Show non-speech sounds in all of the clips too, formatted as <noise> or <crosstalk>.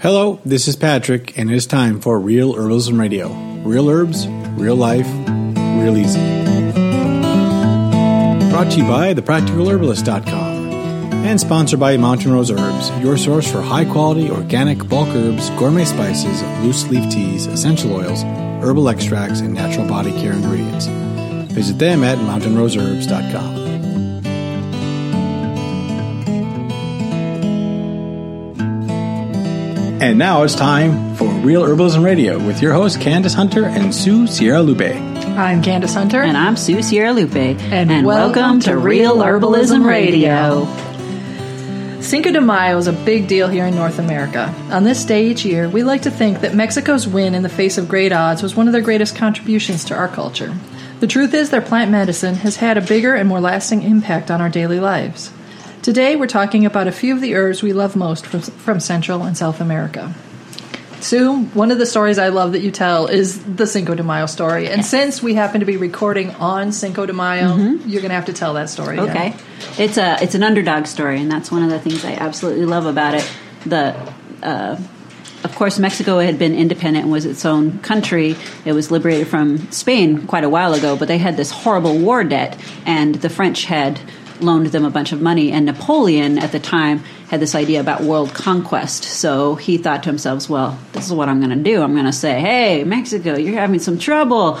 Hello, this is Patrick, and it is time for Real Herbalism Radio. Real herbs, real life, real easy. Brought to you by thepracticalherbalist.com and sponsored by Mountain Rose Herbs, your source for high quality organic bulk herbs, gourmet spices, loose leaf teas, essential oils, herbal extracts, and natural body care ingredients. Visit them at mountainroseherbs.com. And now it's time for Real Herbalism Radio with your hosts Candace Hunter and Sue Sierralupe. I'm Candace Hunter. And I'm Sue Sierralupe. And, welcome, welcome to to Real Real Herbalism Herbalism Radio. Cinco de Mayo is a big deal here in North America. On this day each year, we like to think that Mexico's win in the face of great odds was one of their greatest contributions to our culture. The truth is, their plant medicine has had a bigger and more lasting impact on our daily lives. Today, we're talking about a few of the herbs we love most from, from Central and South America. Sue, one of the stories I love that you tell is the Cinco de Mayo story. And since we happen to be recording on Cinco de Mayo, you're going to have to tell that story. again. Okay, it's a it's an underdog story, and that's one of the things I absolutely love about it. The uh, of course, Mexico had been independent and was its own country. It was liberated from Spain quite a while ago, but they had this horrible war debt, and the French had loaned them a bunch of money. And Napoleon at the time had this idea about world conquest. So he thought to himself, well, this is what I'm going to do. I'm going to say, hey, Mexico, you're having some trouble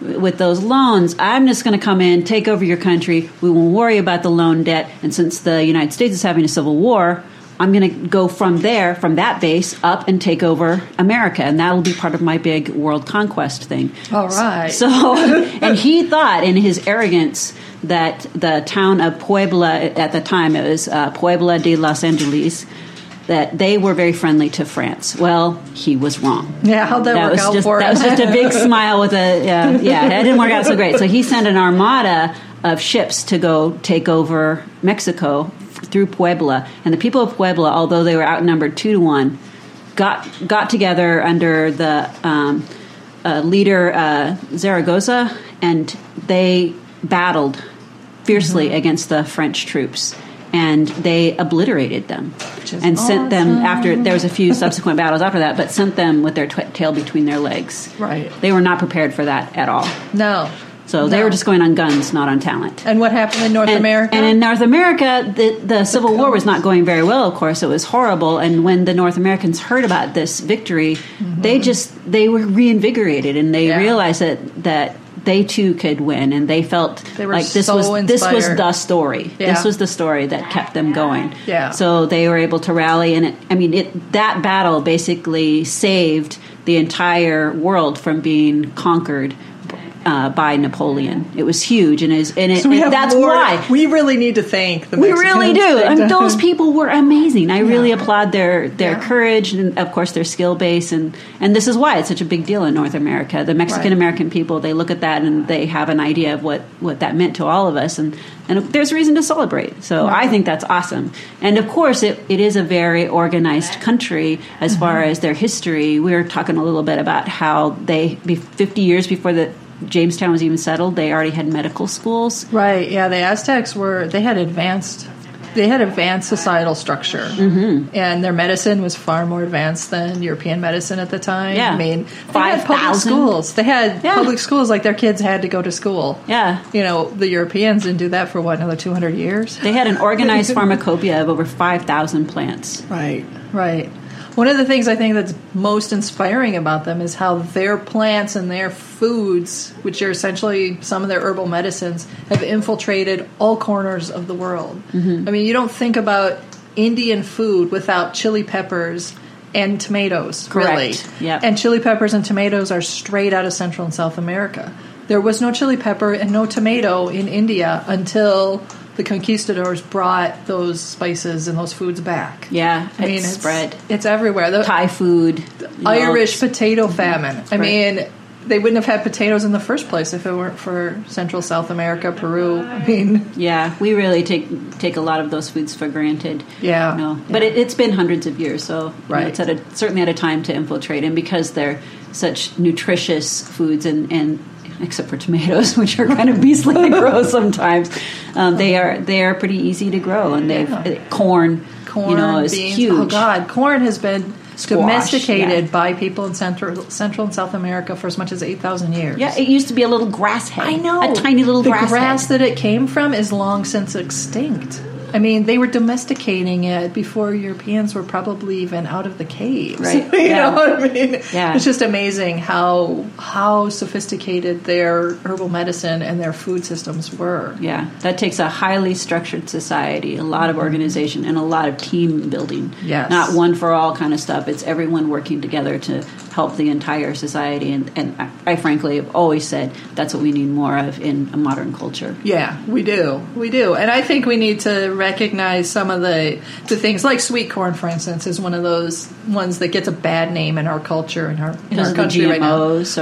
with those loans. I'm just going to come in, take over your country. We won't worry about the loan debt. And since the United States is having a civil war, I'm going to go from there, from that base, up and take over America, and that'll be part of my big world conquest thing. All right. So, <laughs> and he thought, in his arrogance, that the town of Puebla at the time it was uh, Puebla de Los Angeles, that they were very friendly to France. Well, he was wrong. Yeah, how'd that, work was out just for that was just a big <laughs> smile with a yeah, yeah. It didn't work out so great. So he sent an armada of ships to go take over Mexico through Puebla, and the people of Puebla, although they were outnumbered two to one, got got together under the um, uh, leader uh, Zaragoza, and they battled fiercely Mm-hmm. against the French troops. And they obliterated them, and sent them after. There was a few subsequent battles after that, but sent them with their tw- tail between their legs. Right. They were not prepared for that at all. no. So they No. were just going on guns, not on talent. And what happened in North And, America? and in North America, the, the Civil War was not going very well. Of course, it was horrible. And when the North Americans heard about this victory, they just they were reinvigorated and they Mm-hmm. Yeah. realized that that they too could win. And they felt They like this so was this was the story. Yeah. This was the story that kept them going. Yeah. So they were able to rally, and it, I mean, it, that battle basically saved the entire world from being conquered. Uh, by Napoleon, it was huge, and is and, it, So and that's more- why we really need to thank the we really do. And those people were amazing. I really applaud their their Yeah. courage and of course their skill base and and this is why it's such a big deal in North America. The Mexican American people they look at that and they have an idea of what what that meant to all of us and and there's reason to celebrate. So I think that's awesome. And of course it, it is a very organized country as Mm-hmm. far as their history. We were talking a little bit about how they be 50 years before the Jamestown was even settled, they already had medical schools. Right. Yeah. The Aztecs were they had advanced. They had advanced societal structure, mm-hmm. and their medicine was far more advanced than European medicine at the time. Yeah. I mean, they had public 5,000. schools. They had Yeah. public schools like their kids had to go to school. Yeah. You know, the Europeans didn't do that for what another two hundred years. They had an organized <laughs> pharmacopoeia of over 5,000 plants. Right, right. One of the things I think that's most inspiring about them is how their plants and their foods, which are essentially some of their herbal medicines, have infiltrated all corners of the world. Mm-hmm. I mean, you don't think about Indian food without chili peppers and tomatoes, really. Correct. Yep. And chili peppers and tomatoes are straight out of Central and South America. There was no chili pepper and no tomato in India until the conquistadors brought those spices and those foods back. Yeah, I mean, it's it's spread. It's everywhere. The Thai food. know, Irish potato famine. I Right. mean, they wouldn't have had potatoes in the first place if it weren't for Central South America, Peru. I mean, Yeah, we really take take a lot of those foods for granted. Yeah, you know. but yeah. it, it's been hundreds of years, so you know, Right. it's at a, certainly at a time to infiltrate, and because they're such nutritious foods, and, and except for tomatoes, <laughs> which are kind of beastly to grow <laughs> sometimes, um, they are they are pretty easy to grow, and they've Yeah. corn, corn, you know, is beans. huge. Oh God, corn has been Squash, domesticated yeah. by people in Central, Central and South America for as much as 8,000 years. Yeah, it used to be a little grass head. I know. a tiny little the grass, grass that it came from is long since extinct. I mean, they were domesticating it before Europeans were probably even out of the caves. Right, <laughs> you yeah. know what I mean? Yeah. It's just amazing how how sophisticated their herbal medicine and their food systems were. Yeah, that takes a highly structured society, a lot of mm-hmm. organization, and a lot of team building. Yes. Not one for all kind of stuff. It's everyone working together to help the entire society. And, and I, I frankly have always said that's what we need more of in a modern culture. Yeah, we do. We do. And I think we need to recognize some of the the things like sweet corn for instance is one of those ones that gets a bad name in our culture in our in our country right now.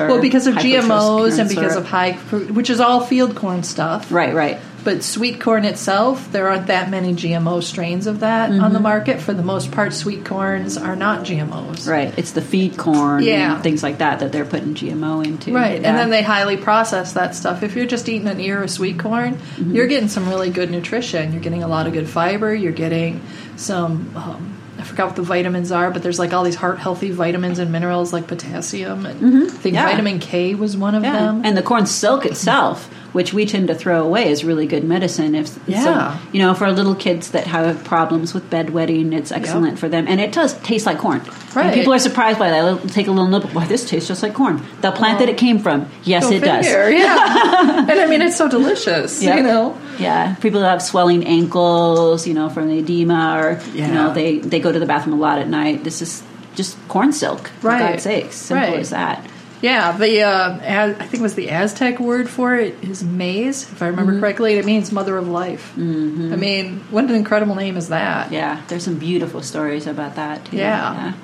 Well, because of GMOs and because of high which is all field corn stuff. Right, right. But sweet corn itself, there aren't that many GMO strains of that on Mm-hmm. the market. For the most part, sweet corns are not GMOs. Right. It's the feed corn Yeah. and things like that that they're putting GMO into. Right, Yeah. and then they highly process that stuff. If you're just eating an ear of sweet corn, Mm-hmm. you're getting some really good nutrition. You're getting a lot of good fiber. You're getting some. Um, I forgot what the vitamins are, but there's like all these heart healthy vitamins and minerals like potassium. And I think Mm-hmm. Yeah. vitamin K was one of Yeah. them. And the corn silk itself, which we tend to throw away, is really good medicine. If Yeah. so, you know, for little kids that have problems with bedwetting, it's excellent for them, and it does taste like corn. And Right. people are surprised by that. They'll take a little nibble. Why this tastes just like corn? The plant that it came from. Yes, it does. Yeah, <laughs> and I mean it's so delicious. Yeah. You know. Yeah, people that have swelling ankles, you know, from the edema, or you know, they they go to the bathroom a lot at night. This is just corn silk. For Right. God's sakes, simple Right. as that. Yeah, the uh, Az- I think it was the Aztec word for it is maize, if I remember Mm-hmm. correctly. It means mother of life. Mm-hmm. I mean, what an incredible name is that? Yeah, there's some beautiful stories about that too. Yeah.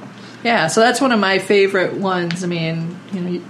Yeah, so that's one of my favorite ones. I mean, you know,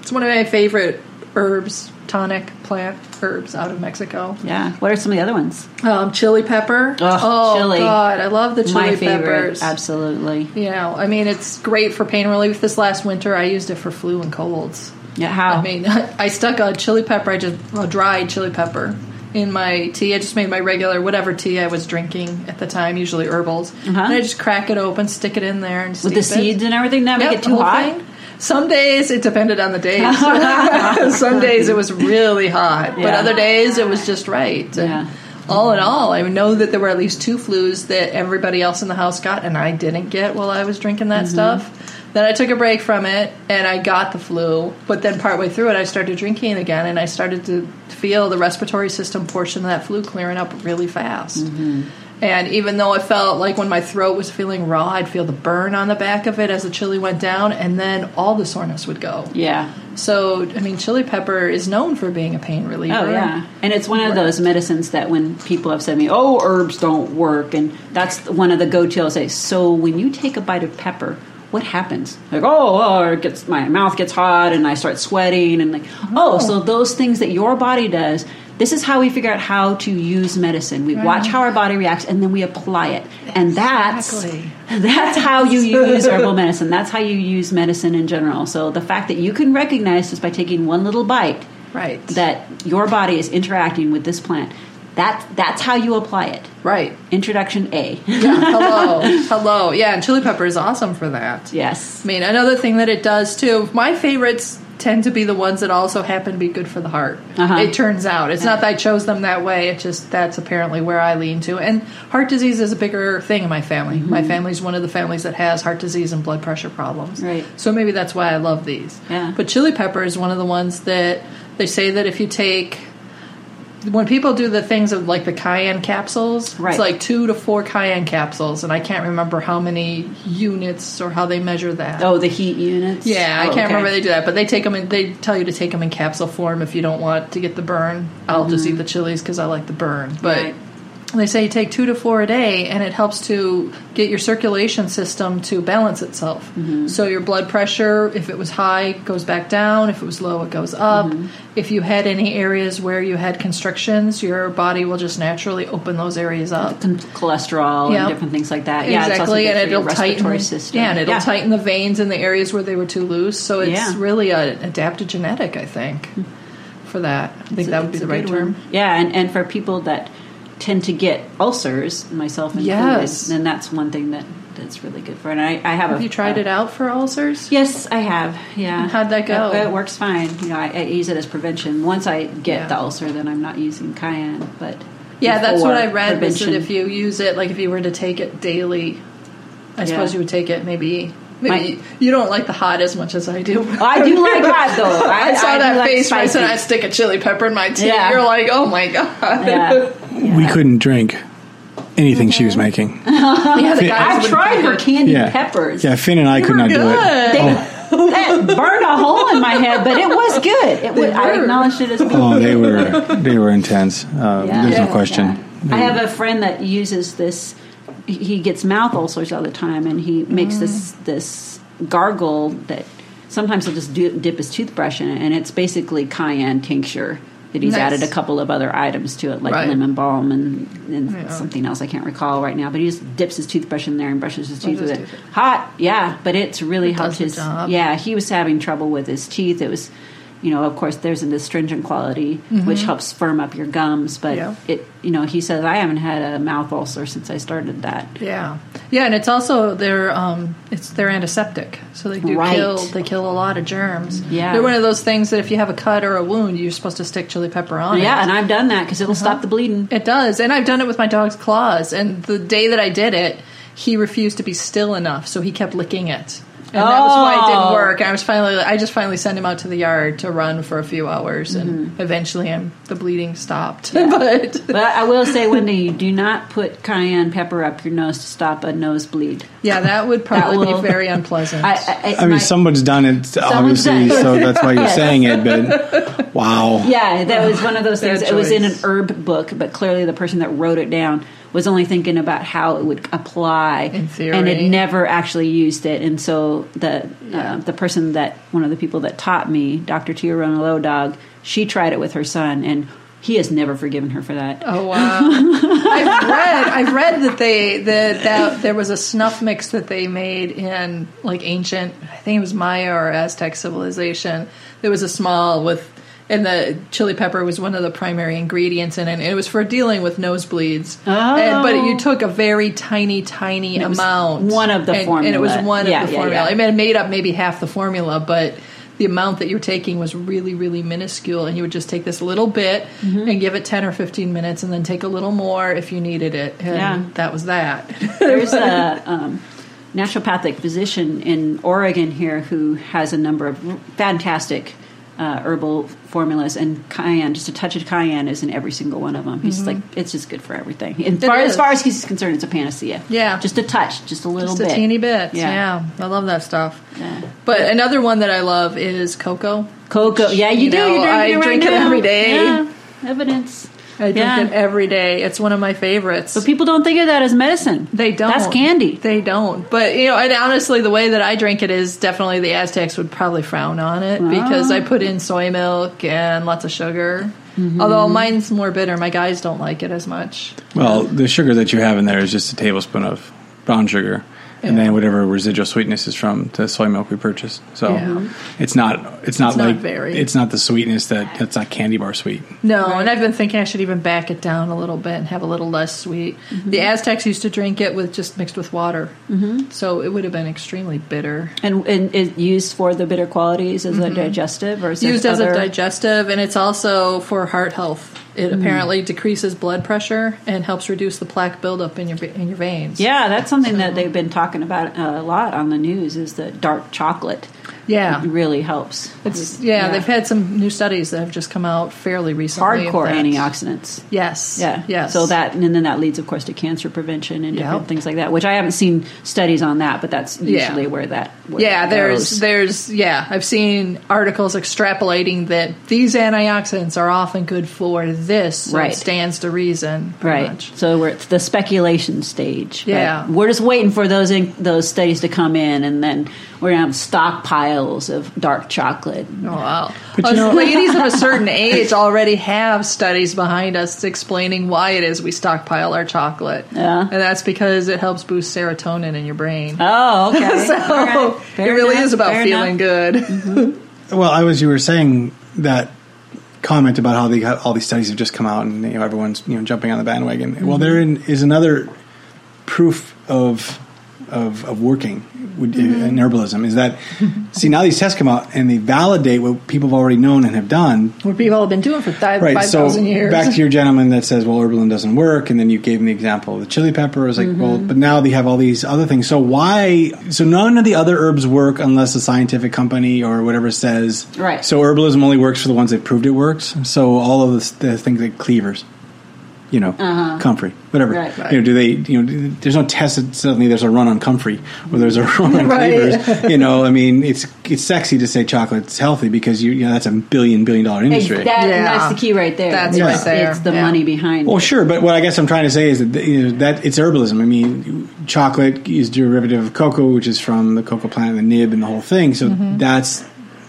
it's one of my favorite herbs, tonic plant herbs out of Mexico. Yeah. What are some of the other ones? Um, chili pepper. Ugh, oh chili. God, I love the chili My favorite, peppers. absolutely. You know, I mean, it's great for pain relief. This last winter, I used it for flu and colds. Yeah, how? I mean, <laughs> I stuck a chili pepper, I just a dried chili pepper in my tea. I just made my regular whatever tea I was drinking at the time, usually herbals. Uh-huh. And I just crack it open, stick it in there, and with the it. seeds and everything, that Yep, make it too hot. thing. Some days it depended on the days. <laughs> Some days it was really hot, but other days it was just right. And Yeah. All in all, I know that there were at least two flus that everybody else in the house got, and I didn't get while I was drinking that Mm-hmm. stuff. Then I took a break from it, and I got the flu. But then partway through it, I started drinking again, and I started to feel the respiratory system portion of that flu clearing up really fast. Mm-hmm. And even though it felt like when my throat was feeling raw, I'd feel the burn on the back of it as the chili went down, and then all the soreness would go. Yeah. So, I mean, chili pepper is known for being a pain reliever. Oh yeah, and it's one of those medicines that when people have said to me, "Oh, herbs don't work," and that's one of the go-to. I'll say, "So when you take a bite of pepper, what happens?" Like, "Oh, oh, it gets my mouth gets hot and I start sweating," and like, "Oh, so oh. those things that your body does." This is how we figure out how to use medicine. We watch how our body reacts, and then we apply it, and that's Exactly. <laughs> that's how you <laughs> use herbal medicine. That's how you use medicine in general. So the fact that you can recognize just by taking one little bite Right. that your body is interacting with this plant. That that's how you apply it. Right. Introduction A. Yeah. Hello. Hello. Yeah, and chili pepper is awesome for that. yes. I mean, another thing that it does too, my favorites tend to be the ones that also happen to be good for the heart. Uh-huh. It turns out. It's not that I chose them that way, it just that's apparently where I lean to. And heart disease is a bigger thing in my family. Mm-hmm. My family's one of the families that has heart disease and blood pressure problems. Right. So maybe that's why I love these. Yeah. But chili pepper is one of the ones that they say that if you take when people do the things of like the cayenne capsules, Right. it's like two to four cayenne capsules, and I can't remember how many units or how they measure that. Oh, the heat units. Yeah, I Oh, can't okay. remember they do that, but they take them. They tell you to take them in capsule form if you don't want to get the burn. I'll just eat the chilies because I like the burn. But Mm-hmm. Right. They say you take two to four a day, and it helps to get your circulation system to balance itself. Mm-hmm. So your blood pressure, if it was high, goes back down. If it was low, it goes up. Mm-hmm. If you had any areas where you had constrictions, your body will just naturally open those areas up. Cholesterol Yeah. and different things like that. Yeah, it's exactly, and it'll tighten. system. Yeah, and it'll tighten the veins in the areas where they were too loose. So it's Yeah. really a adaptogenetic, I think, for that. I think that would be the right term. one. Yeah, and, and for people that tend to get ulcers, myself included. Yes. And that's one thing that that's really good for. And I, I have, Have a you tried it out for ulcers? Yes, I have. Yeah. How'd that go? It, it works fine. You know, I, I use it as prevention. Once I get Yeah. the ulcer, then I'm not using cayenne. But Yeah, that's what I read. Was that prevention- if you use it, like if you were to take it daily, I suppose you would take it maybe. Maybe My- you don't like the hot as much as I do. <laughs> I do like hot though. <laughs> I, I saw do that like face when I said. I stick a chili pepper in my tea. Yeah. You're like, oh my god. Yeah. We couldn't drink anything she was making. <laughs> yeah, the guys I've tried her figure- candy Yeah. peppers. Yeah, Finn and I could not do it. good. That burned a hole in my head, but it was good. It was, I acknowledged it as being Oh, they were they were intense. Uh, Yeah. there's Yeah. no question. Yeah. I have a friend that uses this. he- He gets mouth ulcers all the time, and he makes this this gargle that sometimes he'll just do, dip his toothbrush in it, and it's basically cayenne tincture that he's Nice. added a couple of other items to it, like Right. lemon balm and, and Yeah. something else I can't recall right now. But he just dips his toothbrush in there and brushes his teeth his with it. teeth. Hot, yeah, but it's really It helped his. Yeah, he was having trouble with his teeth. It was. You know, of course, there's an astringent quality which helps firm up your gums, but Mm-hmm. Yeah. it you know he says i haven't had a mouth ulcer since i started that Yeah, yeah, and it's also they're um, it's they're antiseptic, so they do Right. kill they kill a lot of germs. Yeah. they're one of those things that if you have a cut or a wound, you're supposed to stick chili pepper on. it. yeah and i've done that because it'll stop the bleeding It does, and I've done it with my dog's claws. And the day that I did it, he refused to be still enough, so he kept licking it, and that was why it didn't Oh. work. I was finally, I just finally sent him out to the yard to run for a few hours, and mm-hmm. eventually, I'm, the bleeding stopped. <laughs> but <laughs> but i will say wendy you do not put cayenne pepper up your nose to stop a nosebleed yeah, that would probably will- be very unpleasant. <laughs> i, I, I mean, my- someone's done it, obviously, done it. so that's why you're Yes. saying it. But wow, yeah that was one of those Bad things it was in an herb book but clearly the person that wrote it down was only thinking about how it would apply and it never actually used it and so the Yeah. uh, the person that one of the people that taught me dr tia Low dog she tried it with her son and he has never forgiven her for that Oh wow! <laughs> I've read I've read that they that, that there was a snuff mix that they made in like ancient I think it was Maya or Aztec civilization. There was a small with and the chili pepper was one of the primary ingredients in it. And it was for dealing with nosebleeds. Oh. And- but you took a very tiny, tiny amount. one of the and, And it was one Yeah, of the yeah, formula. yeah. I mean, it made up maybe half the formula, but the amount that you were taking was really, really minuscule. And you would just take this little bit Mm-hmm. and give it 10 or 15 minutes and then take a little more if you needed it. And Yeah. that was that. There's a <laughs> um, naturopathic physician in Oregon here who has a number of fantastic uh, herbal formulas, and cayenne, just a touch of cayenne, is in every single one of them. He's like, it's just good for everything. Far, as far as he's concerned, it's a panacea. Yeah. just a touch, just a little Just a bit, teeny bit. Yeah. Yeah. I love that stuff. Yeah. But another one that I love is cocoa. Cocoa, yeah, you, You do. know, You're drinking I it right drink it every day. Yeah, evidence. I drink Yeah. it every day. It's one of my favorites. But people don't think of that as medicine. They don't. That's candy. They don't. But you know, and honestly, the way that I drink it is definitely the Aztecs would probably frown on it because Ah. I put in soy milk and lots of sugar. Mm-hmm. Although mine's more bitter, my guys don't like it as much. well, the sugar that you have in there is just a tablespoon of brown sugar, and Yeah. then whatever residual sweetness is from the soy milk we purchased. So Yeah. it's not it's not It's not like very- it's not the sweetness that that's not candy bar sweet. No, and I've been thinking I should even back it down a little bit and have a little less sweet. Mm-hmm. The Aztecs used to drink it with just mixed with water, mm-hmm. so it would have been extremely bitter. And, and is used for the bitter qualities as a digestive, or is there Mm-hmm. used as a digestive, and it's also for heart health. It Mm. apparently decreases blood pressure and helps reduce the plaque buildup in your in your veins. Yeah, that's something that they've been talking about a lot on the news. Is the dark chocolate? Yeah. It really helps. It's yeah, they've had some new studies that have just come out fairly recently. hardcore antioxidants. Yes. Yeah, Yes. So that and then that leads, of course, to cancer prevention and different Yep. things like that. Which I haven't seen studies on that, but that's Yeah. usually where that. Where Yeah, that there's there's yeah, I've seen articles extrapolating that these antioxidants are often good for this. So Right. It stands to reason. Right, much. so we're at the speculation stage. Yeah. we're just waiting for those in, those studies to come in, and then we're gonna have stockpiles of dark chocolate. Oh, wow. But Us you know- ladies of a certain <laughs> age already have studies behind us explaining why it is we stockpile our chocolate. Yeah. And that's because it helps boost serotonin in your brain. Oh, okay. <laughs> so All right. it really enough, is about fair feeling enough. good. Well, I was you were saying that comment about how they got all these studies have just come out and you know everyone's you know jumping on the bandwagon. Mm-hmm. Well, there is another proof of of, of working with- Mm-hmm. in herbalism is that see now these tests come out and they validate what people have already known and have done What people have been doing for th- Right. five So years. back to your <laughs> gentleman that says, "Well, herbalism doesn't work," and then you gave him the example of the chili pepper. I was like, Mm-hmm. "Well, but now they have all these other things. So why? So none of the other herbs work unless a scientific company or whatever says Right. So herbalism only works for the ones that proved it works. So all of the, the things like cleavers, you know, comfrey, whatever. Uh-huh. Right. You know, do they? You know, there's no test that suddenly there's a run on comfrey or there's a <laughs> run on Right. cleavers. You know, I mean, it's it's sexy to say chocolate's healthy because you, you know that's a billion billion dollar industry. Ex- that- Yeah. That's the key right there. That's it's, right there. It's the Yeah. money behind it. Well, it. sure, but what I guess I'm trying to say is that you know, that it's herbalism. I mean, chocolate is derivative of cocoa, which is from the cocoa plant, the nib, and the whole thing. So that's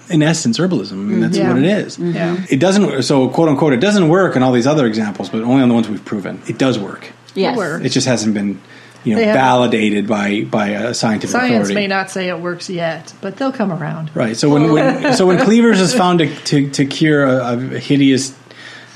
in essence herbalism. I mean, that's Yeah. what it is. Mm-hmm. Yeah. It doesn't. So quote unquote, it doesn't work in all these other examples, but only on the ones we've proven. It does work. Yes. Work. It just hasn't been, you know, validated by by a scientific Science authority. may not say it works yet, but they'll come around. Right. So when, when <laughs> so when cleavers is found to to, to cure a, a hideous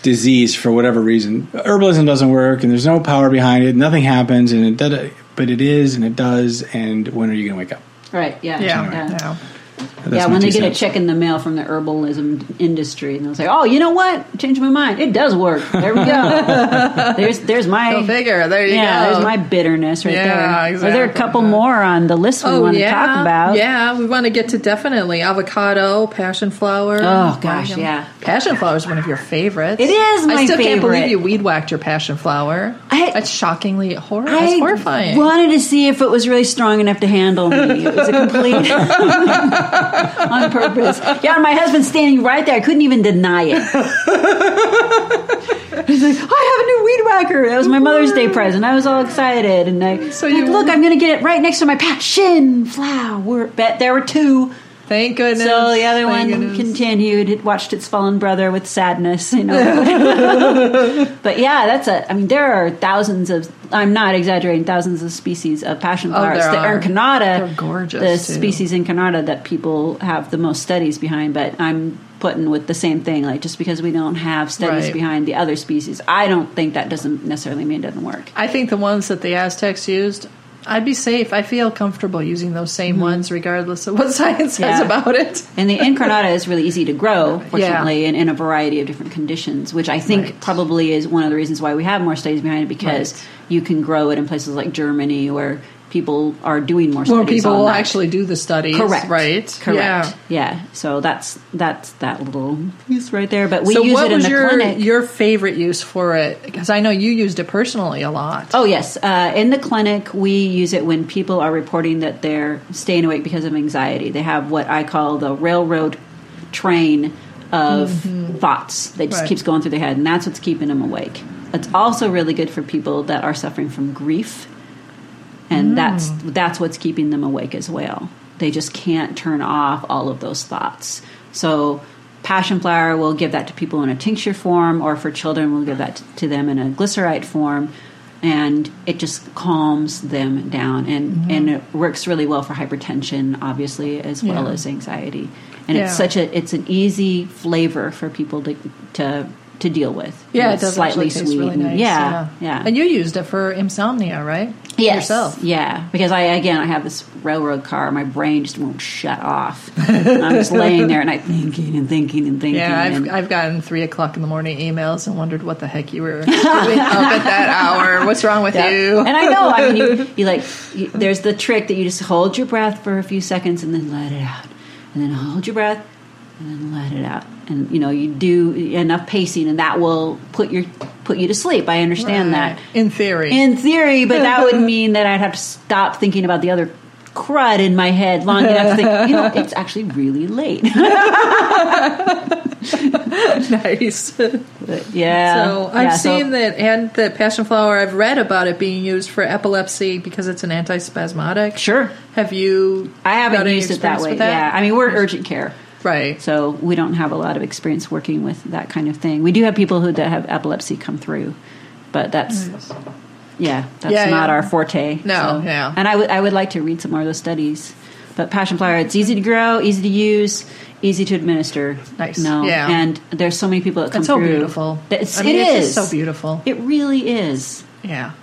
disease for whatever reason, herbalism doesn't work, and there's no power behind it. Nothing happens, and it does, but it is, and it does. And when are you going to wake up? Right. Yeah. Yeah, Yeah. yeah. That's yeah, when they get cents. a check in the mail from the herbalism industry, and they'll say, "Oh, you know what? Changed my mind. It does work. There we go. <laughs> there's there's my Go figure. There you yeah. go. There's my bitterness right Yeah, there. Are there a couple more on the list we Oh want to yeah, talk about? yeah. We want to get to definitely avocado, passion flower. Oh, gosh, Like, um, yeah. passion flower is one of your favorites. It is my I still can't believe you weed whacked your passion flower. I- That's shockingly hor- I that's horrifying. wanted to see if it was really strong enough to handle me. It was a complete <laughs> <laughs> on purpose. Yeah, and my husband's standing right there. I couldn't even deny it. <laughs> He's like, "I have a new weed whacker." That was my Mother's Day present. I was all excited, and I So like, you- look, I'm going to get it right next to my passion flower. Bet there were two. Thank goodness. So the other Thank one goodness. continued. It watched its fallen brother with sadness, you know. <laughs> but yeah, that's a. I mean, there are thousands of. I'm not exaggerating. Thousands of species of passion Oh, flowers there that are in are. They're gorgeous, The too. species incarnata that people have the most studies behind. But I'm putting with the same thing. Like just because we don't have studies Right. behind the other species, I don't think that doesn't necessarily mean it doesn't work. I think the ones that the Aztecs used, I'd be safe. I feel comfortable using those same ones, regardless of what <laughs> science says Mm-hmm. About it. And the incarnata is really easy to grow, fortunately, and in a variety of different conditions, which I think Right. probably is one of the reasons why we have more studies behind it because Right. you can grow it in places like Germany where people are doing more studies. More people will that. actually do the studies. Correct. Right. Correct. Yeah. Yeah. So that's that's that little piece right there. But we so use what it in was the your clinic. your favorite use for it? Because I know you used it personally a lot. Oh yes, uh, in the clinic we use it when people are reporting that they're staying awake because of anxiety. They have what I call the railroad train of thoughts that just Mm-hmm. Right. keeps going through their head, and that's what's keeping them awake. It's also really good for people that are suffering from grief, and that's Mm. that's what's keeping them awake as well. They just can't turn off all of those thoughts. So. Passion flower, we'll give that to people in a tincture form, or for children, we'll give that to them in a glycerite form and it just calms them down and Mm-hmm. and it works really well for hypertension obviously as well Yeah. as anxiety and Yeah. it's such a it's an easy flavor for people to to to deal with Yeah, it It's does slightly taste really nice. yeah yeah And you used it for insomnia, right? Yes. Yourself. Yeah, because I again I have this railroad car. My brain just won't shut off. I'm just laying there and I thinking and thinking and thinking. Yeah, I've, and, I've gotten three o'clock in the morning emails and wondered what the heck you were <laughs> doing up at that hour. What's wrong with Yeah. you? And I know. I mean, you, you <laughs> like. You, there's the trick that you just hold your breath for a few seconds and then let it out, and then hold your breath and then let it out. And you know, you do enough pacing, and that will put your put you to sleep. I understand that In theory. in theory, but that would <laughs> mean that I'd have to stop thinking about the other crud in my head long enough to think. You know, <laughs> it's actually really late. nice. <laughs> But, yeah. So I've Yeah, so- seen that, and that passion flower. I've read about it being used for epilepsy because it's an antispasmodic. Sure. Have you? I haven't used it that way. that? Yeah, I mean we're urgent care. Right. So we don't have a lot of experience working with that kind of thing. We do have people who that have epilepsy come through, but that's mm. yeah, that's Yeah, not yeah. our forte. No, so. yeah. And I would I would like to read some more of those studies. But passion flower, it's easy to grow, easy to use, easy to administer. Nice. No, Yeah. and there's so many people that come It's so through. beautiful. It's, I mean, it it's is. so beautiful. It really is. Yeah.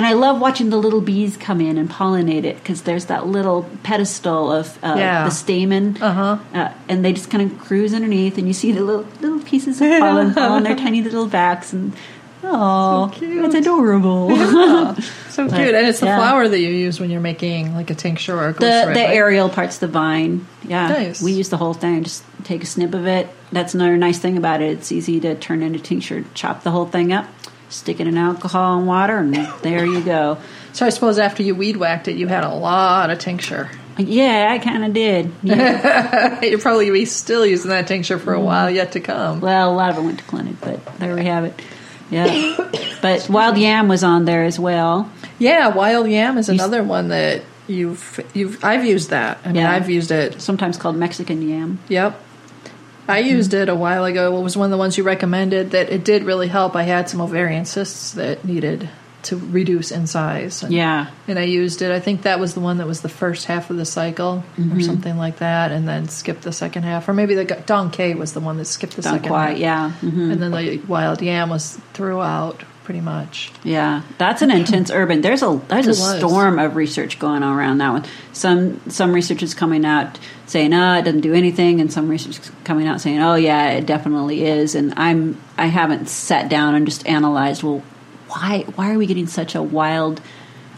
And I love watching the little bees come in and pollinate it because there's that little pedestal of uh, Yeah. the stamen, Uh-huh. uh, and they just kind of cruise underneath, and you see the little little pieces of pollen <laughs> fall on their tiny little backs, and oh, it's adorable. <laughs> So cute. And it's the yeah. flower that you use when you're making like a tincture or a the the right? aerial parts of the vine. Yeah, Nice. we use the whole thing. Just take a snip of it. That's another nice thing about it. It's easy to turn into tincture. Chop the whole thing up, stick it in alcohol and water, and there you go. So I suppose after you weed whacked it, you had a lot of tincture. Yeah, I kind of did. <laughs> Yeah. You're probably be still using that tincture for a while yet to come. well, a lot of it went to clinic, but there we have it. Yeah, <coughs> but wild yam was on there as well. Yeah, wild yam is another one that you've you've I've used that. I mean, Yeah. I've used it. Sometimes called Mexican yam. Yep. I used it a while ago. It was one of the ones you recommended that it did really help. I had some ovarian cysts that needed to reduce in size. And, Yeah, And I used it. I think that was the one that was the first half of the cycle Mm-hmm. or something like that, and then skipped the second half. Or maybe the dong quai was the one that skipped the don't second quite. half. Yeah, hmm And then the wild yam was throughout pretty much. yeah. That's an intense urban. There's a there's a was. storm of research going on around that one. Some some research is coming out saying, "Oh, it doesn't do anything," and some research is coming out saying, "Oh, yeah, it definitely is." And I'm I haven't sat down and just analyzed. Well, why why are we getting such a wild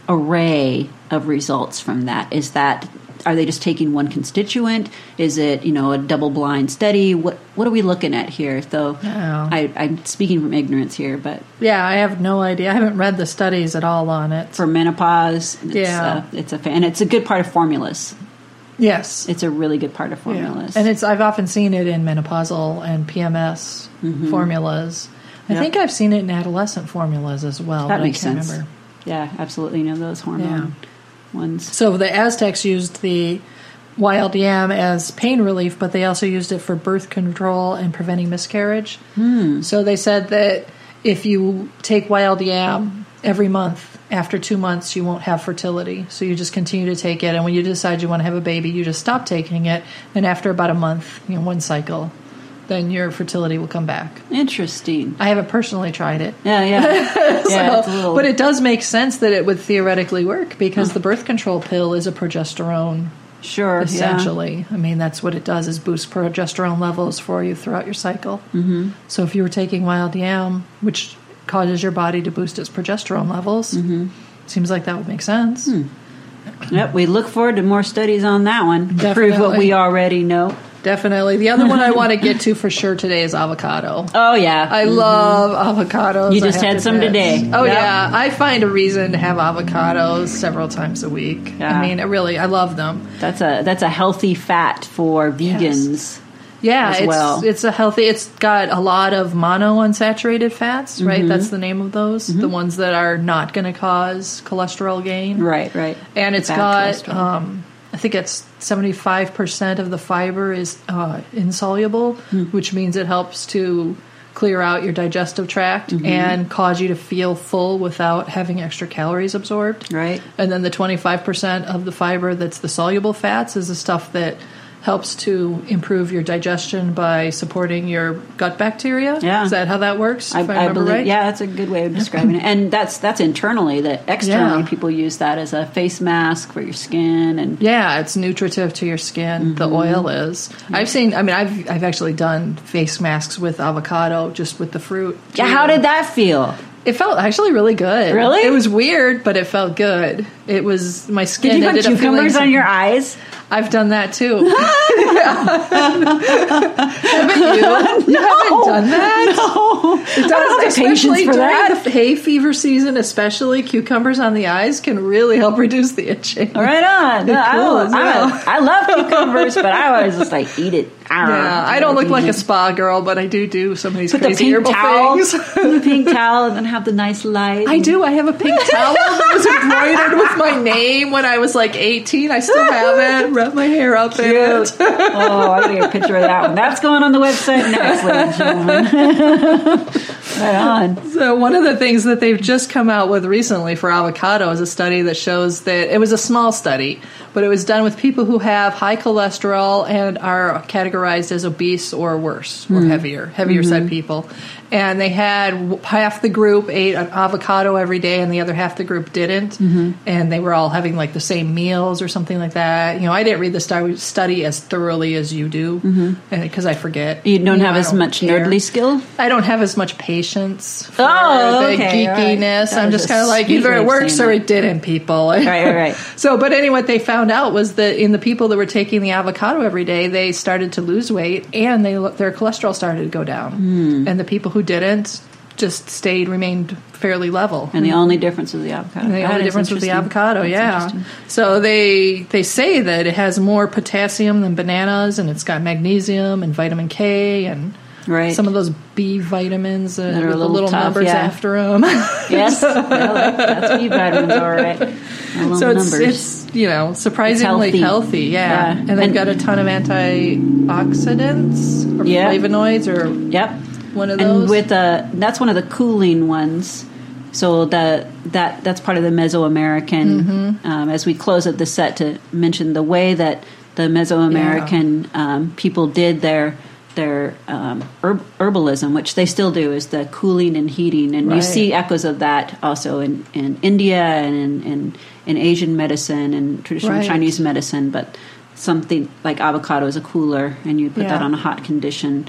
array of results from that? Is that are they just taking one constituent? Is it you know a double blind study? What what are we looking at here? Though Yeah. I, I'm speaking from ignorance here, but Yeah, I have no idea. I haven't read the studies at all on it. for menopause, it's, Yeah. uh, it's a and it's a good part of formulas. Yes. It's a really good part of Yeah. formulas. And it's I've often seen it in menopausal and PMS formulas. I Yep. think I've seen it in adolescent formulas as well. that but makes sense. remember. Yeah, absolutely. You know those hormone ones. So the Aztecs used the wild yam as pain relief, but they also used it for birth control and preventing miscarriage. Hmm. So they said that if you take wild yam every month, after two months, you won't have fertility. So you just continue to take it, and when you decide you want to have a baby, you just stop taking it. And after about a month, you know, one cycle, then your fertility will come back. Interesting. I haven't personally tried it. Yeah, yeah, <laughs> yeah. So- a little, but it does make sense that it would theoretically work because the birth control pill is a progesterone sure, yeah. essentially. I mean, that's what it does is boost progesterone levels for you throughout your cycle. Mm-hmm. So if you were taking wild yam, which causes your body to boost its progesterone levels, Mm-hmm. seems like that would make sense. Hmm. Yep, we look forward to more studies on that one to prove what we already know. Definitely. The other one I want to get to for sure today is avocado. Oh yeah, I love avocados. You just had to some admit. today. Oh Yep. yeah, I find a reason to have avocados several times a week. Yeah. I mean, I really, I love them. that's a that's a healthy fat for vegans. Yeah, as it's well. it's a healthy. It's got a lot of monounsaturated fats, Mm-hmm. right? That's the name of those. The ones that are not going to cause cholesterol gain. Right, right. And it's Bad got, um, I think it's seventy five percent of the fiber is uh, insoluble, Hmm. which means it helps to clear out your digestive tract Mm-hmm. and cause you to feel full without having extra calories absorbed. Right. And then the 25% of the fiber that's the soluble fats is the stuff that helps to improve your digestion by supporting your gut bacteria. Yeah. Is that how that works? I, if I, I remember believe, right? yeah, that's a good way of describing it. And that's that's internally. That externally, Yeah. people use that as a face mask for your skin, and Yeah, it's nutritive to your skin. The Mm-hmm. oil is. I've seen. I mean, I've I've actually done face masks with avocado, just with the fruit. yeah. How did that feel? It felt actually really good. Really? It was weird, but it felt good. It was my skin. Did you put cucumbers on your eyes? I've done that too. <laughs> haven't you? You haven't <laughs> done that? No, It does, I don't have the patience especially for during that. the hay fever season, especially cucumbers on the eyes can really help reduce the itching. Right on. <laughs> No, I, cool love, I, well. I love cucumbers, but I always just like eat it. Yeah, I don't look like a spa girl, but I do do some of these Put the pink towel, things. put the pink towel, and then have the nice light. I do. I have a pink towel that was embroidered with my name when I was like 18. I still have it. <laughs> Wrap my hair up in Cute. it. oh, I get a picture of that one. That's going on the website next, ladies and gentlemen. <laughs> Right on. So one of the things that they've just come out with recently for avocado is a study that shows that it was a small study, but it was done with people who have high cholesterol and are categorized as obese or worse or hmm. heavier, heavier side mm-hmm. people. And they had half the group ate an avocado every day, and the other half the group didn't. Mm-hmm. And they were all having like the same meals or something like that. You know, I didn't read the study as thoroughly as you do mm-hmm. because I forget. You don't know, have as much care. nerdly skill? I don't have as much patience for Oh, the okay, right. geekiness. That I'm just kind of like either it works or it didn't, people. Right, right, right. <laughs> so, but anyway, what they found out was that in the people that were taking the avocado every day, they started to lose weight and they their cholesterol started to go down. Hmm. And the people who didn't just stayed remained fairly level. And the only difference was the avocado. And the That only difference was the avocado, That's yeah. So they they say that it has more potassium than bananas, and it's got magnesium and vitamin K and Right. some of those B vitamins uh, That with the little tough, numbers yeah. after them. <laughs> Yes, well, that's B vitamins, all right. <laughs> Little so it's, numbers. it's you know surprisingly healthy. healthy. yeah. Yeah. and they've And- got a ton of antioxidants or Yeah. flavonoids or yep. one of those. And with uh, that's one of the cooling ones. So the that that's part of the Mesoamerican. Mm-hmm. Um, as we close up the set, to mention the way that the Mesoamerican um, people did their their um, herb, herbalism, which they still do, is the cooling and heating, and you see echoes of that also in, in India and in, in in Asian medicine and traditional Right. Chinese medicine. But something like avocado is a cooler, and you put that on a hot condition.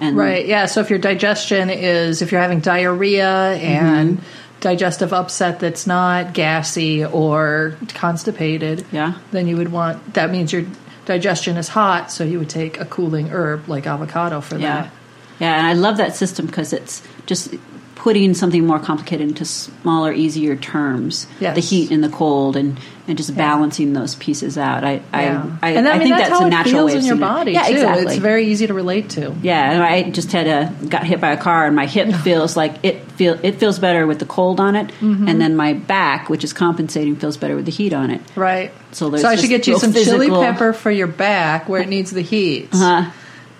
And Right. Yeah. So if your digestion is, if you're having diarrhea and digestive upset that's not gassy or constipated, Yeah. then you would want, that means your digestion is hot. So you would take a cooling herb like avocado for Yeah. that. Yeah, and I love that system because it's just putting something more complicated into smaller, easier terms. Yes. The heat and the cold, and, and just balancing those pieces out. I Yeah. I, I, and I, I mean, think that's, that's, a natural way of in your seeing it. body Yeah, too. exactly. It's very easy to relate to. yeah, and I just had a got hit by a car, and my hip <laughs> feels like it feel it feels better with the cold on it, Mm-hmm. and then my back, which is compensating, feels better with the heat on it. Right. So there's I should get you some chili pepper for your back where it needs the heat. Uh,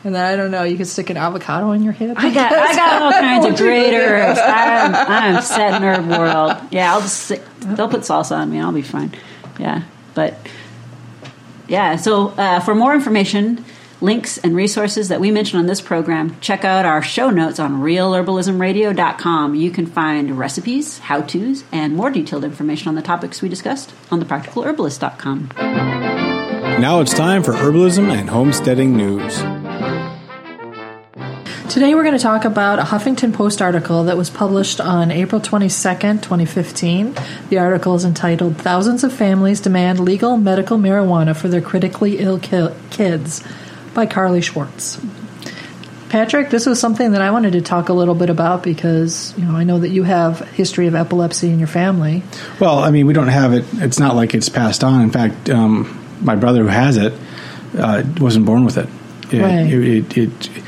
And then I don't know, you could stick an avocado in your hip. I got I got all kinds of <laughs> What great herbs. I'm I'm set in herb world. Yeah, I'll just sit, they'll put salsa on me. I'll be fine. Yeah, but yeah. So uh, for more information, links and resources that we mentioned on this program, check out our show notes on realherbalismradio.com. You can find recipes, how tos, and more detailed information on the topics we discussed on thepracticalherbalist.com. Now it's time for herbalism and homesteading news. Today we're going to talk about a Huffington Post article that was published on April 22nd, 2015. The article is entitled Thousands of Families Demand Legal Medical Marijuana for Their Critically Ill Kids by Carly Schwartz. Patrick, this was something that I wanted to talk a little bit about because, you know, I know that you have a history of epilepsy in your family. Well, I mean, we don't have it. It's not like it's passed on. In fact, um, my brother who has it uh, wasn't born with it. It, Right. it, it, it.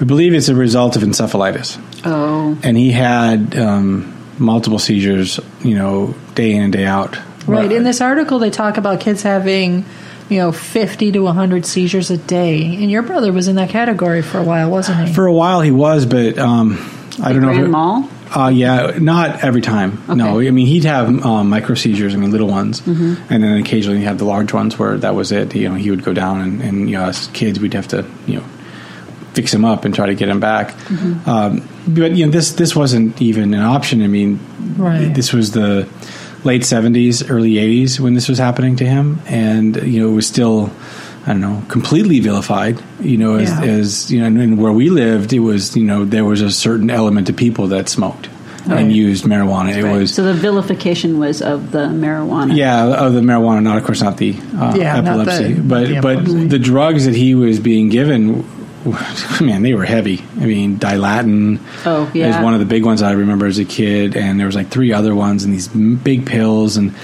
I believe it's a result of encephalitis, Oh, and he had um, multiple seizures. You know, day in and day out. Right. Well, In this article, they talk about kids having, you know, 50 to 100 seizures a day. And your brother was in that category for a while, wasn't he? for a while he was, but um, I don't know. if Grand it- Mal. Uh, yeah, not every time. No, I mean he'd have um, micro seizures. I mean little ones, Mm-hmm. and then occasionally he'd have the large ones where that was it. You know, he would go down, and, and you know, as kids we'd have to you know fix him up and try to get him back. Mm-hmm. Um, but you know, this this wasn't even an option. I mean, Right. this was the late seventies, early eighties when this was happening to him, and you know it was still. I don't know, completely vilified. You know, as, Yeah. as you know, and- and where we lived, it was you know there was a certain element of people that smoked Right. and used marijuana. It was So the vilification was of the marijuana. yeah, of the marijuana, not of course not the uh, Yeah, epilepsy, the- but the but the drugs that he was being given, <laughs> man, they were heavy. I mean, Dilantin Oh, is yeah. one of the big ones I remember as a kid, and there was like three other ones, and these big pills, and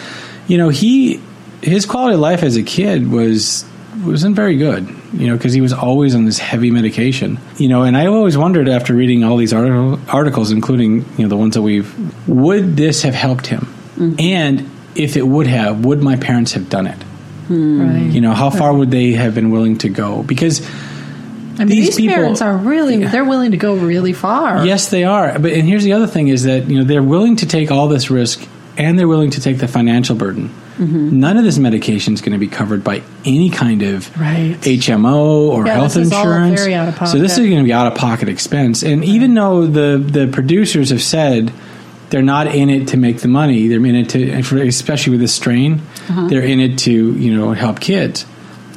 you know he his quality of life as a kid was wasn't very good. You know, because he was always on this heavy medication. You know, and I always wondered after reading all these article, articles, including you know the ones that we've, would this have helped him? Mm-hmm. And if it would have, would my parents have done it? Hmm. Right. You know, how far would they have been willing to go? Because I mean, these these, people- parents are really, they're willing to go really far. Yes, they are. But and here's the other thing: is that you know they're willing to take all this risk, and they're willing to take the financial burden. Mm-hmm. None of this medication is going to be covered by any kind of Right. HMO or Yeah, health this is all insurance. very out of So this is going to be out of pocket expense. And even though the the producers have said they're not in it to make the money, they're in it to, especially with this strain, Uh-huh. they're in it to you know help kids.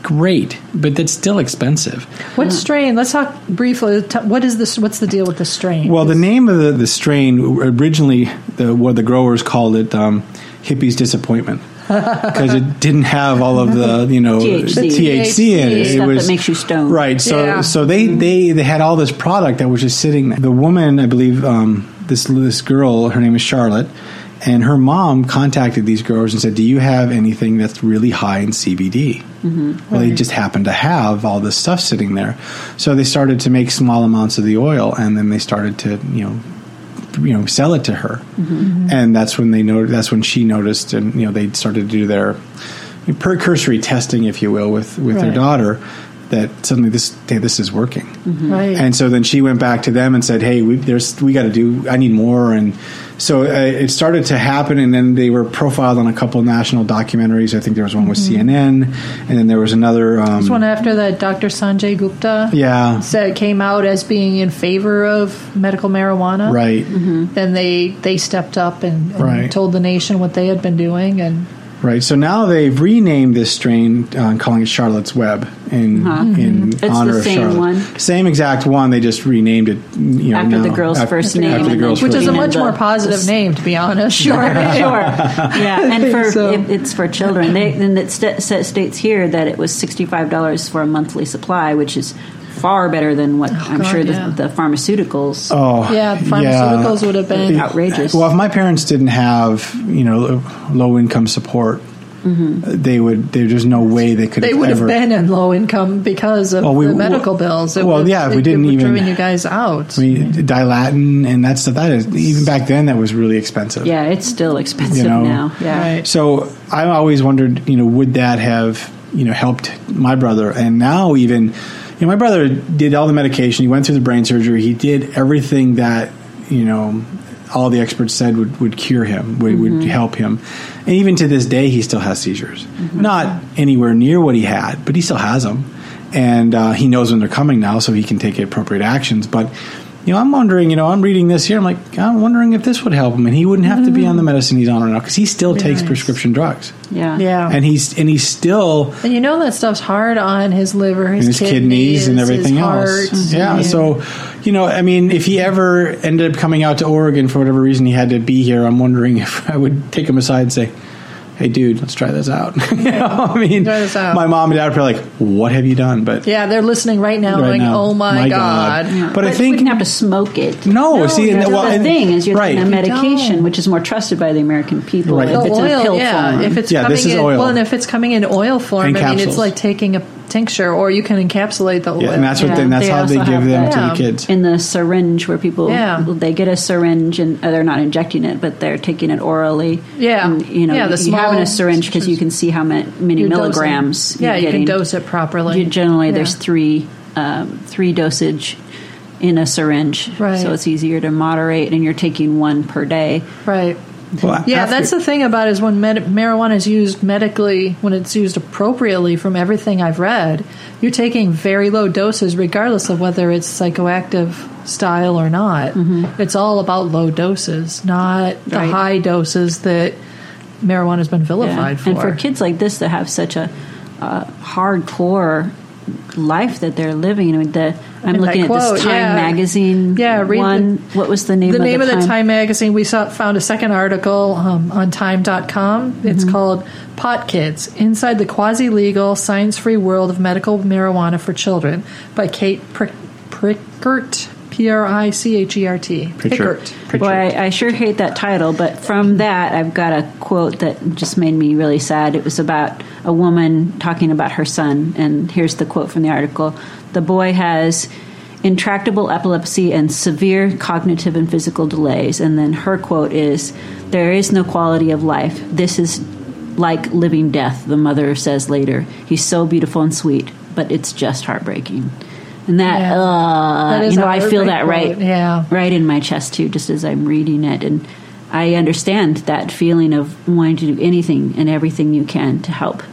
Great, but that's still expensive. What strain? Let's talk briefly. What is this? What's the deal with the strain? Well, the name of the, the strain originally, the, what the growers called it, um, hippies disappointment, <laughs> because it didn't have all of the you know THC. THC in it. Stuff it that makes you stoned. Right. So Yeah. so they, they they had all this product that was just sitting. there. The woman, I believe, um, this this girl, her name is Charlotte. And her mom contacted these growers and said, "Do you have anything that's really high in CBD?" Mm-hmm. Well, they just happened to have all this stuff sitting there, so they started to make small amounts of the oil, and then they started to, you know, you know, sell it to her, Mm-hmm. and that's when they noted. That's when she noticed, and you know, they started to do their precursory testing, if you will, with with their daughter. That suddenly this hey, this is working, right. and so then she went back to them and said, "Hey, we, there's we got to do. I need more." And so uh, it started to happen, and then they were profiled on a couple of national documentaries. I think there was one with CNN, and then there was another. Um, this one after that, Dr. Sanjay Gupta yeah, said came out as being in favor of medical marijuana. right, Then they they stepped up and, and Right. told the nation what they had been doing, and right. So now they've renamed this strain, uh, calling it Charlotte's Web in in It's the honor of same Charlotte. one. Same exact one. They just renamed it. You know, After the girl's Af- first after name the girl's which first is a much more positive the- name, to be honest. Sure, <laughs> sure. Yeah, and for So- it, it's for children. They, and it st- st- states here that it was sixty five dollars for a monthly supply, which is far better than what I'm God, sure the, yeah. the pharmaceuticals. Oh, Yeah, pharmaceuticals would have been Outrageous. Well, if my parents didn't have you know low income support, they would. There's no way they could. Mm-hmm. They have would have been in low income because of Well, we- the medical bills. It well, would- yeah, if we didn't would even- driven you guys out. I mean, Dilantin and that stuff. That is even back then that was really expensive. yeah, it's still expensive You know, now. Yeah, Right. So I always wondered, you know, would that have, you know, helped my brother? And now even, you know, my brother did all the medication. He went through the brain surgery. He did everything that, you know, all the experts said would, would cure him, would, would help him. And even to this day, he still has seizures. Not anywhere near what he had, but he still has them. And uh, he knows when they're coming now, so he can take appropriate actions. But you know, I'm wondering. You know, I'm reading this here. I'm like, I'm wondering if this would help him, and he wouldn't have to be on the mm. medicine he's on right now because he still takes nice. prescription drugs, yeah, Yeah. and he's and he's still And you know that stuff's hard on his liver, his, and his kidneys and everything his else. heart. Yeah, so you know, I mean, if he ever ended up coming out to Oregon for whatever reason he had to be here, I'm wondering <laughs> if I would take him aside and say. Hey, dude, let's try this out. <laughs> you know, I mean, Try this out. my mom and dad are probably like, "What have you done?" But yeah, they're listening right now, Right going, now. "Oh my, My god!" God. Yeah. But I think- wouldn't have to smoke it. no, No, see, and, well, the and- thing is, you're right. taking a medication, which is more trusted by the American people. Right. If The it's in a pill yeah. form. If it's Yeah, coming this is in, oil. well, and if it's coming in oil form, And I mean, it's like taking a tincture, or you can encapsulate the oil. Yeah, and that's what Yeah, they, that's they how they give them that. to Yeah. the kids. in the syringe where people Yeah. they get a syringe and uh, they're not injecting it but they're taking it orally Yeah. and, you know Yeah, the you have in a syringe because you can see how many, many You're milligrams dosing. Yeah, you're you can dose it properly. You- generally Yeah. there's three um, three dosage in a syringe Right. so it's easier to moderate and you're taking one per day right. Well, Yeah, after- that's the thing about it is when med- marijuana is used medically, when it's used appropriately, from everything I've read, you're taking very low doses, regardless of whether it's psychoactive style or not. It's all about low doses, not the Right. high doses that marijuana has been vilified for. and for kids like this that have such a uh, hardcore life that they're living I mean, the, I'm And looking at quote, this Time yeah. magazine Yeah, one what was the name the of name the of Time? the Time magazine, we saw, found a second article um, on time.com. It's called Pot Kids Inside the Quasi Legal, Science Free World of Medical Marijuana for Children by Kate Prick- Prickert, P R I C H E R T. Prickert. Boy, I, I sure hate that title, but from that, I've got a quote that just made me really sad. It was about a woman talking about her son, and here's the quote from the article The boy has intractable epilepsy and severe cognitive and physical delays. And then her quote is There is no quality of life. This is like living death, the mother says later. He's so beautiful and sweet, but it's just heartbreaking. And that, Yeah. uh, That you know, I feel that right, quote, yeah. right in my chest too, just as I'm reading it, and I understand that feeling of wanting to do anything and everything you can to help,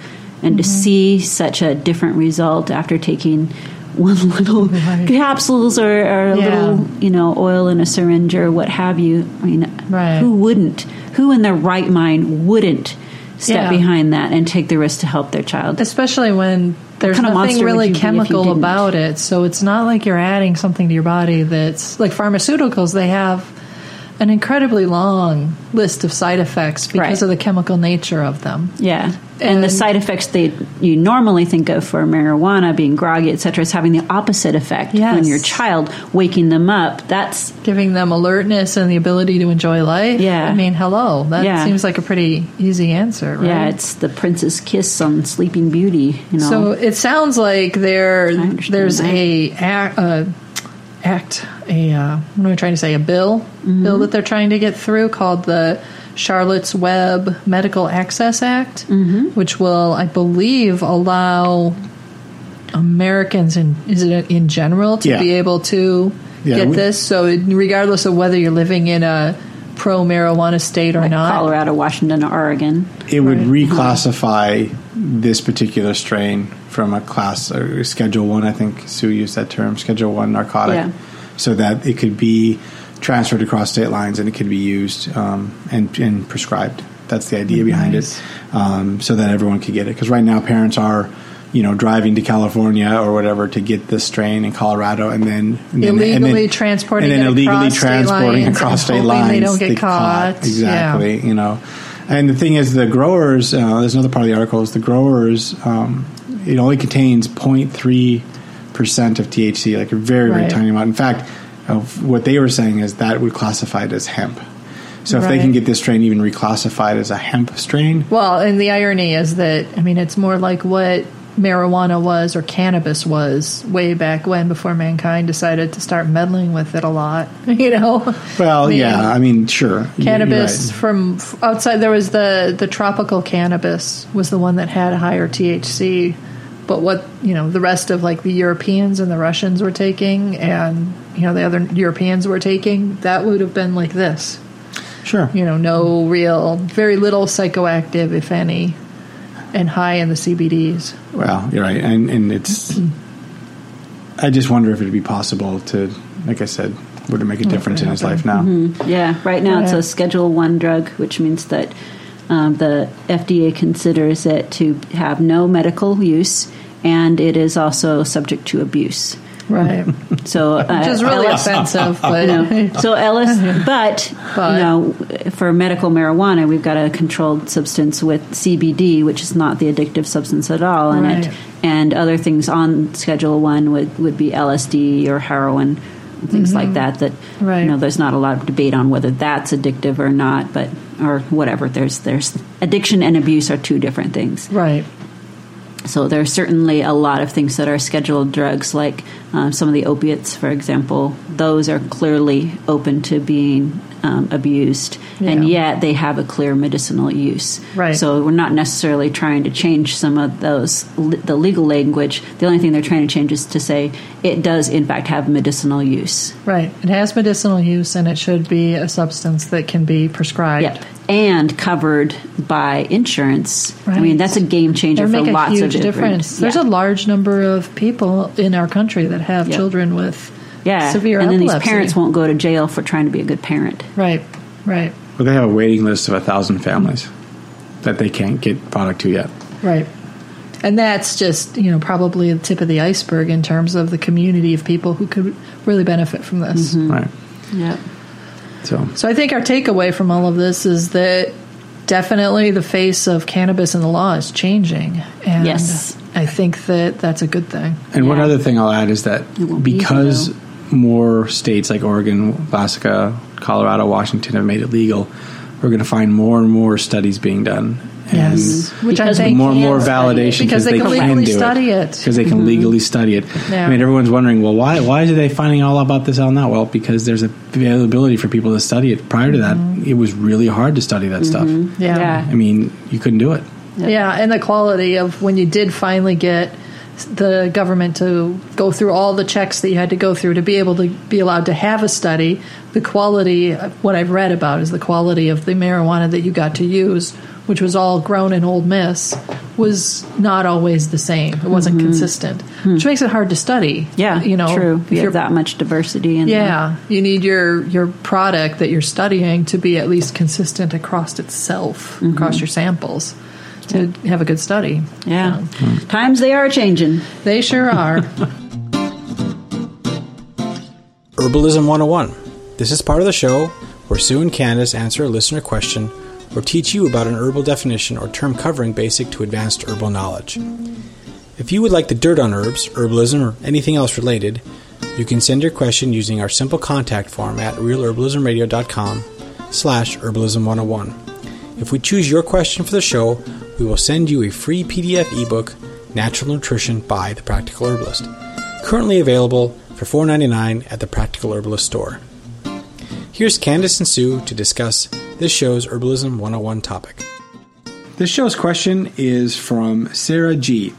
and to Mm-hmm. see such a different result after taking <laughs> one little Right. capsules or, or a Yeah. little, you know, oil in a syringe or what have you. I mean, Right. who wouldn't? Who in their right mind wouldn't step Yeah. behind that and take the risk to help their child? especially when there's kind of nothing really you be if you chemical about it. So it's not like you're adding something to your body that's like pharmaceuticals. They have an incredibly long list of side effects because Right. of the chemical nature of them. Yeah. And, the side effects that you normally think of for marijuana, being groggy, et cetera, is having the opposite effect. Yes. When your child waking them up, that's Giving them alertness and the ability to enjoy life. Yeah. I mean, hello. That Yeah. seems like a pretty easy answer, right? yeah, it's the Prince's kiss on Sleeping Beauty. You know, So it sounds like there there's that. a act, uh, act a uh, what am I trying to say a bill Mm-hmm. bill that they're trying to get through called the Charlotte's Web Medical Access Act, Mm-hmm. which will I believe allow Americans in is it in general to Yeah. be able to Yeah, get we- this. So regardless of whether you're living in a pro marijuana state or like not, Colorado, Washington, or Oregon. It would Right. reclassify this particular strain from a class or Schedule One. I think Sue used that term, Schedule One narcotic, Yeah. So that it could be transferred across state lines and it could be used um, and, and prescribed. That's the idea behind Nice. it, um, so that everyone could get it. Because right now, parents are. You know, driving to California or whatever to get this strain in Colorado, and then and then- and then- Illegally transporting and then illegally across state transporting lines across state lines. they don't get they caught. Exactly you know. And the thing is, the growers. Uh, there's another part of the article is the growers. Um, it only contains 0.3 percent of THC, like a very very Right. tiny amount. In fact, of what they were saying is that would classify it as hemp. So if they can get this strain even reclassified as a hemp strain, Well, and the irony is that I mean it's more like what marijuana was or cannabis was way back when before mankind decided to start meddling with it a lot. <laughs> You know. well, I mean, yeah, I mean, sure, Cannabis right. from outside there was the the tropical cannabis was the one that had a higher THC, but what you know the rest of like the Europeans and the Russians were taking and you know the other Europeans were taking that would have been like this. Sure, you know, no real, very little psychoactive, if any, and high in the CBDs. Well, you're right, and and it's. I just wonder if it'd be possible to, like I said, would it make a difference in his life now? Mm-hmm. Yeah, right now it's a Schedule One drug, which means that um, the FDA considers it to have no medical use, and it is also subject to abuse. Right. <laughs> So, uh, Which is really Ellis- offensive, <laughs> <laughs> but you know, so Ellis, but, But- you know, for medical marijuana, we've got a controlled substance with CBD, which is not the addictive substance at all in it, and other things on Schedule One would would be LSD or heroin, things like that. That Mm-hmm. Right. you know, there's not a lot of debate on whether that's addictive or not, but or whatever. There's there's addiction and abuse are two different things. right. So there are certainly a lot of things that are scheduled drugs, like um, some of the opiates, for example. Those are clearly open to being um, abused, and yet they have a clear medicinal use. Right. So we're not necessarily trying to change some of those the legal language. The only thing they're trying to change is to say it does in fact have medicinal use. Right. It has medicinal use and it should be a substance that can be prescribed. Yep. And covered by insurance. Right. I mean, that's a game changer for lots of different- difference. There's yeah. a large number of people in our country that have Yep. children with yeah. severe and then epilepsy. these parents won't go to jail for trying to be a good parent. Right. Right. But they have a waiting list of a thousand families that they can't get product to yet. Right. And that's just, you know, probably the tip of the iceberg in terms of the community of people who could really benefit from this. Mm-hmm. Right. Yeah. So So I think our takeaway from all of this is that definitely the face of cannabis in the law is changing. And Yes. I think that that's a good thing. And one other thing I'll add is that It won't be easy, because though. More states like Oregon, Alaska, Colorado, Washington have made it legal, we're going to find more and more studies being done. And Yes. Which Because I we think more and more can study it. validation Because they can legally do study it. because they can mm-hmm. legally study it. Yeah. I mean, everyone's wondering, well, why why are they finding all about this out now? Well, because there's availability for people to study it. Prior to that, mm-hmm. it was really hard to study that stuff. Mm-hmm. Yeah. Yeah. I mean, you couldn't do it. Yeah, and the quality of when you did finally get the government to go through all the checks that you had to go through to be able to be allowed to have a study. The quality, what I've read about, is the quality of the marijuana that you got to use, which was all grown in Ole Miss, was not always the same. It wasn't consistent, which makes it hard to study. Mm-hmm. Yeah, you know, true. if You have that much diversity in yeah, you need your your product that you're studying to be at least consistent across itself, Mm-hmm. across your samples, to have a good study. yeah. Um, Times they are changing. They sure are. <laughs> Herbalism 101. This is part of the show where Sue and Candace answer a listener question or teach you about an herbal definition or term covering basic to advanced herbal knowledge. If you would like the dirt on herbs, herbalism, or anything else related, you can send your question using our simple contact form at realherbalismradio.com slash herbalism101. If we choose your question for the show, we will send you a free PDF ebook, Natural Nutrition by The Practical Herbalist, currently available for $4.99 at the Practical Herbalist store. Here's Candace and Sue to discuss this show's Herbalism 101 topic. This show's question is from Sarah G.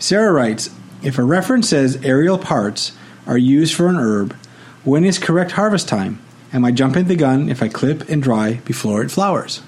Sarah writes If a reference says aerial parts are used for an herb, when is correct harvest time? Am I jumping the gun if I clip and dry before it flowers?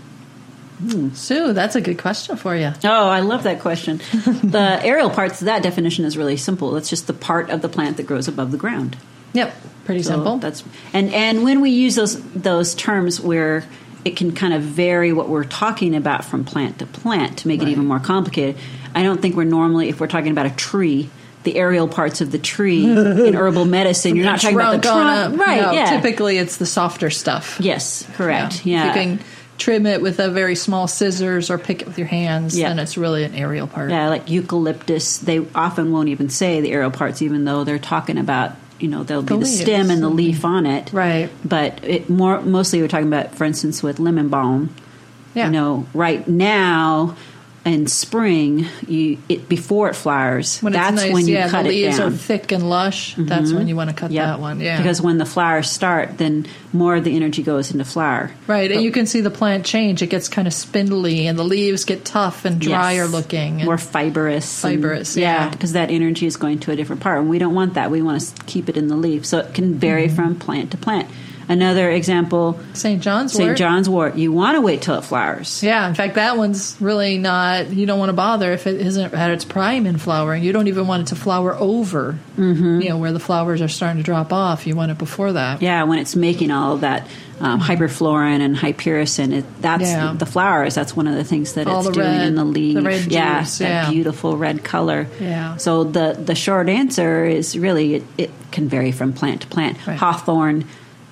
Sue, that's a good question for you. Oh, I love that question. <laughs> the aerial parts, that definition is really simple. It's just the part of the plant that grows above the ground. Yep, pretty So simple. That's and and when we use those those terms where it can kind of vary what we're talking about from plant to plant to make it even more complicated. I don't think we're normally if we're talking about a tree, the aerial parts of the tree in <laughs> herbal medicine. You're not talking about the Trunk on trunk, a- right? no, yeah. Typically, it's the softer stuff. Yes, correct. If Yeah. Trim it with a very small scissors or pick it with your hands, Yeah. then it's really an aerial part. Yeah, like eucalyptus, they often won't even say the aerial parts, even though they're talking about you know there'll be The the, leaves. stem and the leaf on it. Right. But it more mostly we're talking about, for instance, with lemon balm. Yeah. You know, right now in spring, you it before it flowers. When that's nice, when you yeah, cut the it leaves down. are thick and lush. That's when you want to cut Yep. that one. Yeah, Because when the flowers start, then more of the energy goes into flower. right, and you can see the plant change. It gets kind of spindly, and the leaves get tough and drier Yes. looking. And more fibrous. and- Fibrous, yeah. because that energy is going to a different part, and we don't want that. We want to keep it in the leaf, so it can vary Mm-hmm. from plant to plant. Another example, St. John's wort. St. wort. John's wort. You want to wait till it flowers. Yeah, in fact, that one's really not. You don't want to bother if it isn't at its prime in flowering. You don't even want it to flower over. Mm-hmm. You know where the flowers are starting to drop off. You want it before that. Yeah, when it's making all of that um, hyperforin and hypericin, it, that's Yeah. the flowers. That's one of the things that All it's the doing red- in the leaf. the red yeah, juice, that yeah. beautiful red color. Yeah. So the the short answer is really it, it can vary from plant to plant. Right. Hawthorn.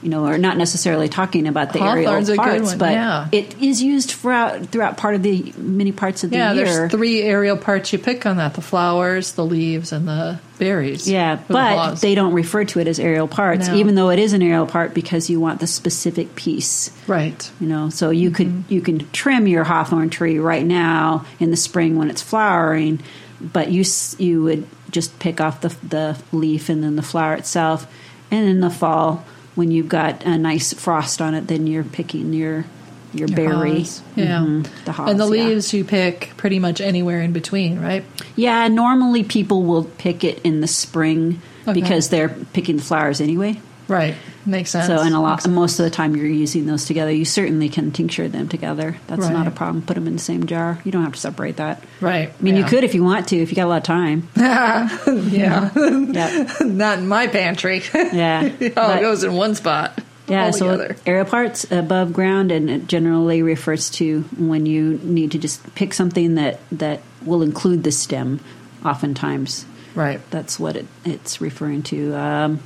You know, are not necessarily talking about the Hawthorn's a aerial parts, but yeah. it is used throughout throughout part of the many parts of the Yeah, year. there's three aerial parts you pick on that: the flowers, the leaves, and the berries. Yeah, Or the but they don't refer to it as aerial parts, No. even though it is an aerial part because you want the specific piece. right. You know, so you could Mm-hmm. you can trim your hawthorn tree right now in the spring when it's flowering, but you you would just pick off the the leaf and then the flower itself, and in the fall when you've got a nice frost on it, then you're picking your your, Your berry, haws. Yeah. Mhm, the haws, and the yeah. leaves you pick pretty much anywhere in between, right? Yeah, normally people will pick it in the spring Okay. because they're picking the flowers anyway. Right. Makes sense. So, and a lot, sense. most of the time you're using those together. You certainly can tincture them together. That's not a problem. Put them in the same jar. You don't have to separate that. Right. I mean, you could if you want to, if you got a lot of time. <laughs> yeah. yeah, <laughs> Not in my pantry. yeah. <laughs> oh, But- it goes in one spot. yeah. So aerial parts above ground, and it generally refers to when you need to just pick something that that will include the stem. Oftentimes, Right. that's what it, it's referring to. Um,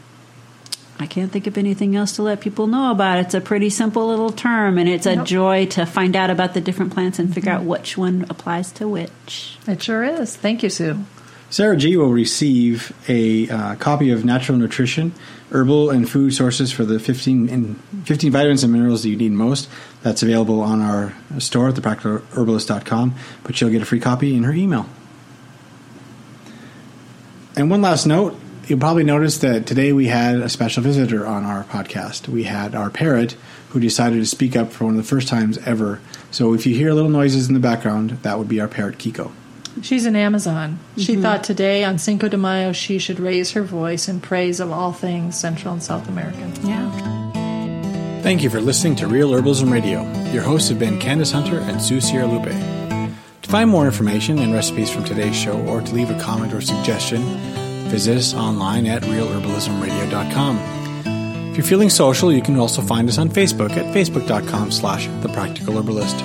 I can't think of anything else to let people know about. It's a pretty simple little term, and it's a Yep. joy to find out about the different plants and figure out which one applies to which. It sure is. Thank you, Sue. Sarah G will receive a uh, copy of Natural Nutrition, Herbal and Food Sources for the 15, in 15 vitamins and minerals that you need most. That's available on our store at thepracticalherbalist.com, but she'll get a free copy in her email. And one last note you'll probably notice that today we had a special visitor on our podcast. We had our parrot who decided to speak up for one of the first times ever. So if you hear little noises in the background, that would be our parrot Kiko. She's an Amazon. She mm-hmm. thought today on Cinco de Mayo she should raise her voice in praise of all things Central and South American. Yeah. Thank you for listening to Real Herbalism Radio. Your hosts have been Candace Hunter and Sue Sierralupe. To find more information and recipes from today's show or to leave a comment or suggestion, visit us online at realherbalismradio.com. If you're feeling social, you can also find us on Facebook at facebook.com slash the practical herbalist.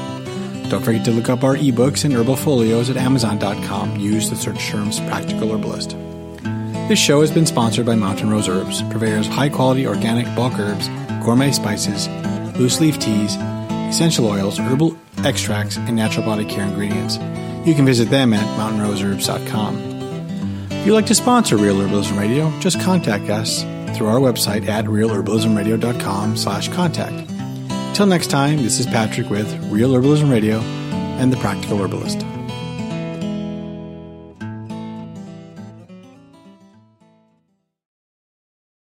Don't forget to look up our ebooks and herbal folios at amazon.com. Use the search terms practical herbalist. This show has been sponsored by Mountain Rose Herbs, purveyors of high quality organic bulk herbs, gourmet spices, loose leaf teas, essential oils, herbal extracts, and natural body care ingredients. You can visit them at mountainroseherbs.com. If you'd like to sponsor Real Herbalism Radio, just contact us through our website at realherbalismradio.com slash contact. Till next time, this is Patrick with Real Herbalism Radio and The Practical Herbalist.